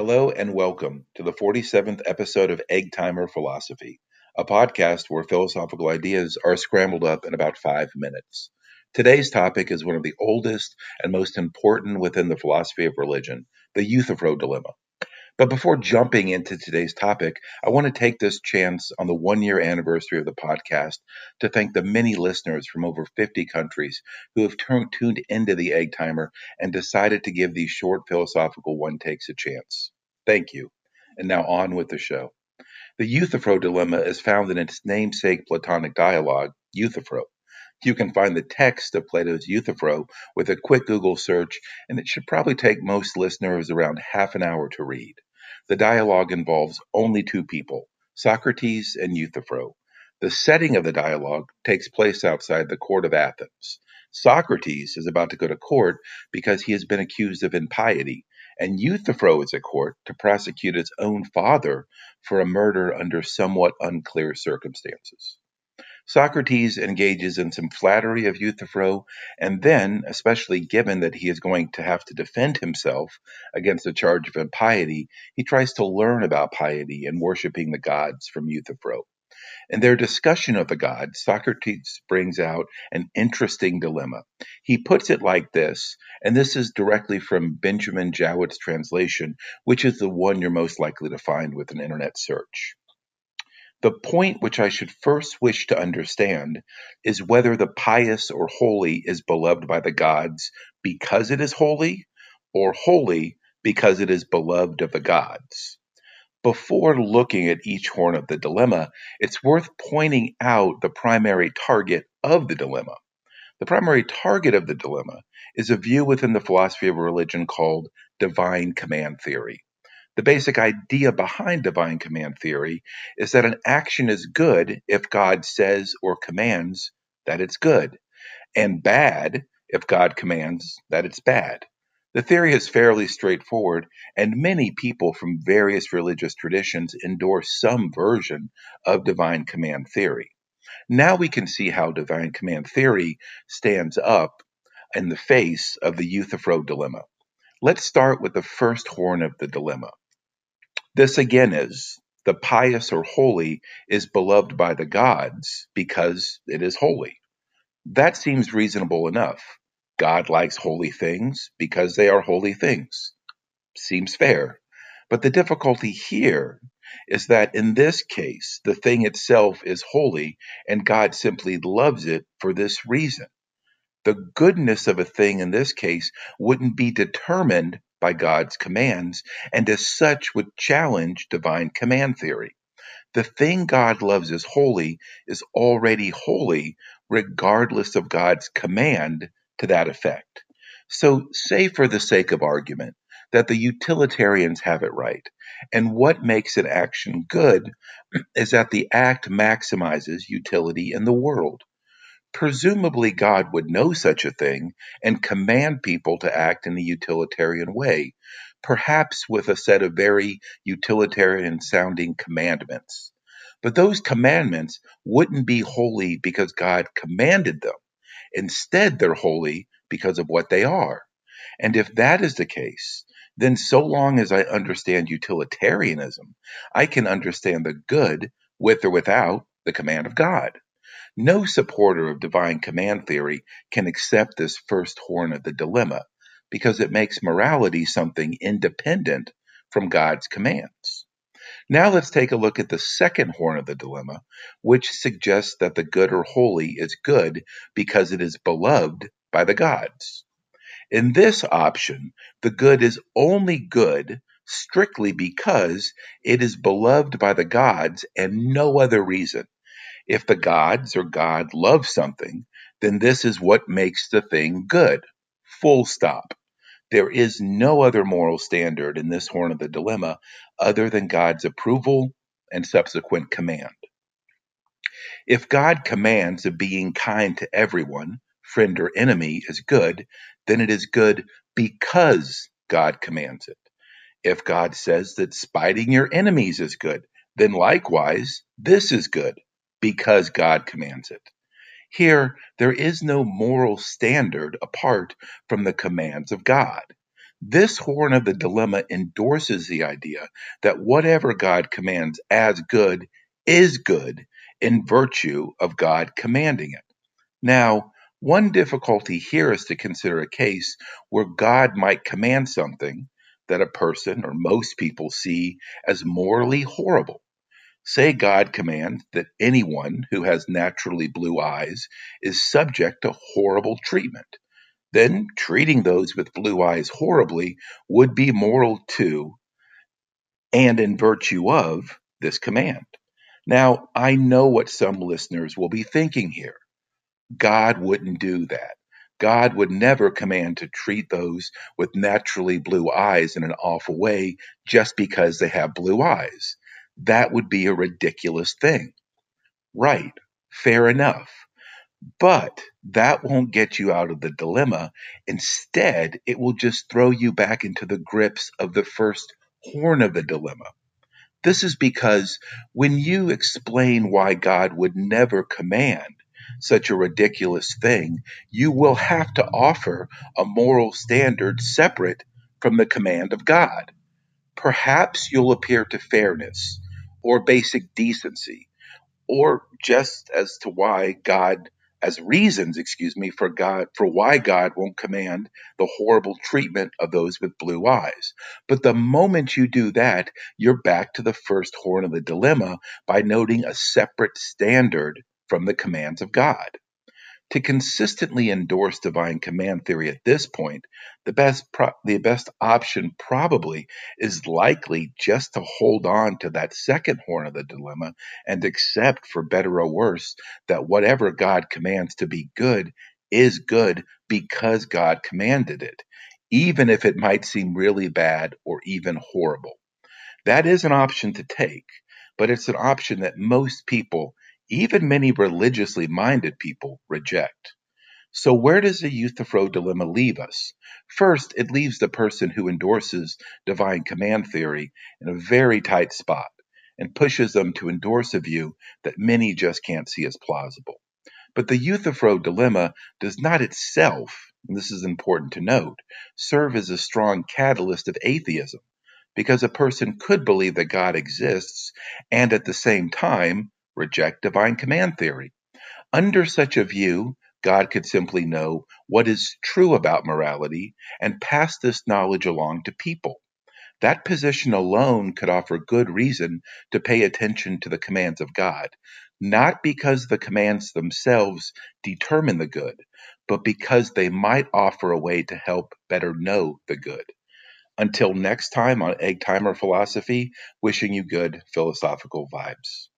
Hello and welcome to the 47th episode of Egg Timer Philosophy, a podcast where philosophical ideas are scrambled up in about five minutes. Today's topic is one of the oldest and most important within the philosophy of religion, the Euthyphro dilemma. But before jumping into today's topic, I want to take this chance on the one year anniversary of the podcast to thank the many listeners from over 50 countries who have t- tuned into the Egg Timer and decided to give these short philosophical one takes a chance. Thank you. And now on with the show. The Euthyphro dilemma is found in its namesake Platonic dialogue, Euthyphro. You can find the text of Plato's Euthyphro with a quick Google search, and it should probably take most listeners around half an hour to read. The dialogue involves only two people, Socrates and Euthyphro. The setting of the dialogue takes place outside the court of Athens. Socrates is about to go to court because he has been accused of impiety, and Euthyphro is at court to prosecute his own father for a murder under somewhat unclear circumstances. Socrates engages in some flattery of Euthyphro, and then, especially given that he is going to have to defend himself against a charge of impiety, he tries to learn about piety and worshiping the gods from Euthyphro. In their discussion of the gods, Socrates brings out an interesting dilemma. He puts it like this, and this is directly from Benjamin Jowett's translation, which is the one you're most likely to find with an internet search. The point which I should first wish to understand is whether the pious or holy is beloved by the gods because it is holy, or holy because it is beloved of the gods. Before looking at each horn of the dilemma, it's worth pointing out the primary target of the dilemma. The primary target of the dilemma is a view within the philosophy of religion called divine command theory. The basic idea behind divine command theory is that an action is good if God says or commands that it's good, and bad if God commands that it's bad. The theory is fairly straightforward, and many people from various religious traditions endorse some version of divine command theory. Now we can see how divine command theory stands up in the face of the Euthyphro dilemma. Let's start with the first horn of the dilemma. This again is the pious or holy is beloved by the gods because it is holy. That seems reasonable enough. God likes holy things because they are holy things. Seems fair. But the difficulty here is that in this case, the thing itself is holy and God simply loves it for this reason. The goodness of a thing in this case wouldn't be determined by God's commands, and as such would challenge divine command theory. The thing God loves as holy is already holy, regardless of God's command to that effect. So, say for the sake of argument that the utilitarians have it right, and what makes an action good is that the act maximizes utility in the world. Presumably, God would know such a thing and command people to act in a utilitarian way, perhaps with a set of very utilitarian sounding commandments. But those commandments wouldn't be holy because God commanded them. Instead, they're holy because of what they are. And if that is the case, then so long as I understand utilitarianism, I can understand the good with or without the command of God. No supporter of divine command theory can accept this first horn of the dilemma because it makes morality something independent from God's commands. Now let's take a look at the second horn of the dilemma, which suggests that the good or holy is good because it is beloved by the gods. In this option, the good is only good strictly because it is beloved by the gods and no other reason. If the gods or God love something, then this is what makes the thing good. Full stop. There is no other moral standard in this horn of the dilemma other than God's approval and subsequent command. If God commands a being kind to everyone, friend or enemy, is good, then it is good because God commands it. If God says that spiting your enemies is good, then likewise, this is good because God commands it. Here, there is no moral standard apart from the commands of God. This horn of the dilemma endorses the idea that whatever God commands as good is good in virtue of God commanding it. Now, one difficulty here is to consider a case where God might command something that a person or most people see as morally horrible. Say God commands that anyone who has naturally blue eyes is subject to horrible treatment. Then treating those with blue eyes horribly would be moral too, and in virtue of this command. Now, I know what some listeners will be thinking here. God wouldn't do that. God would never command to treat those with naturally blue eyes in an awful way just because they have blue eyes. That would be a ridiculous thing. Right, fair enough. But that won't get you out of the dilemma. Instead, it will just throw you back into the grips of the first horn of the dilemma. This is because when you explain why God would never command such a ridiculous thing, you will have to offer a moral standard separate from the command of God. Perhaps you'll appear to fairness or basic decency or just as to why God as reasons, excuse me, for God for why God won't command the horrible treatment of those with blue eyes. But the moment you do that, you're back to the first horn of the dilemma by noting a separate standard from the commands of God. To consistently endorse divine command theory at this point, the best pro- the best option probably is likely just to hold on to that second horn of the dilemma and accept for better or worse that whatever God commands to be good is good because God commanded it, even if it might seem really bad or even horrible. That is an option to take, but it's an option that most people even many religiously minded people reject. So, where does the Euthyphro dilemma leave us? First, it leaves the person who endorses divine command theory in a very tight spot and pushes them to endorse a view that many just can't see as plausible. But the Euthyphro dilemma does not itself, and this is important to note, serve as a strong catalyst of atheism, because a person could believe that God exists and at the same time reject divine command theory. Under such a view, God could simply know what is true about morality and pass this knowledge along to people. That position alone could offer good reason to pay attention to the commands of God, not because the commands themselves determine the good, but because they might offer a way to help better know the good. Until next time on Egg Timer Philosophy, wishing you good philosophical vibes.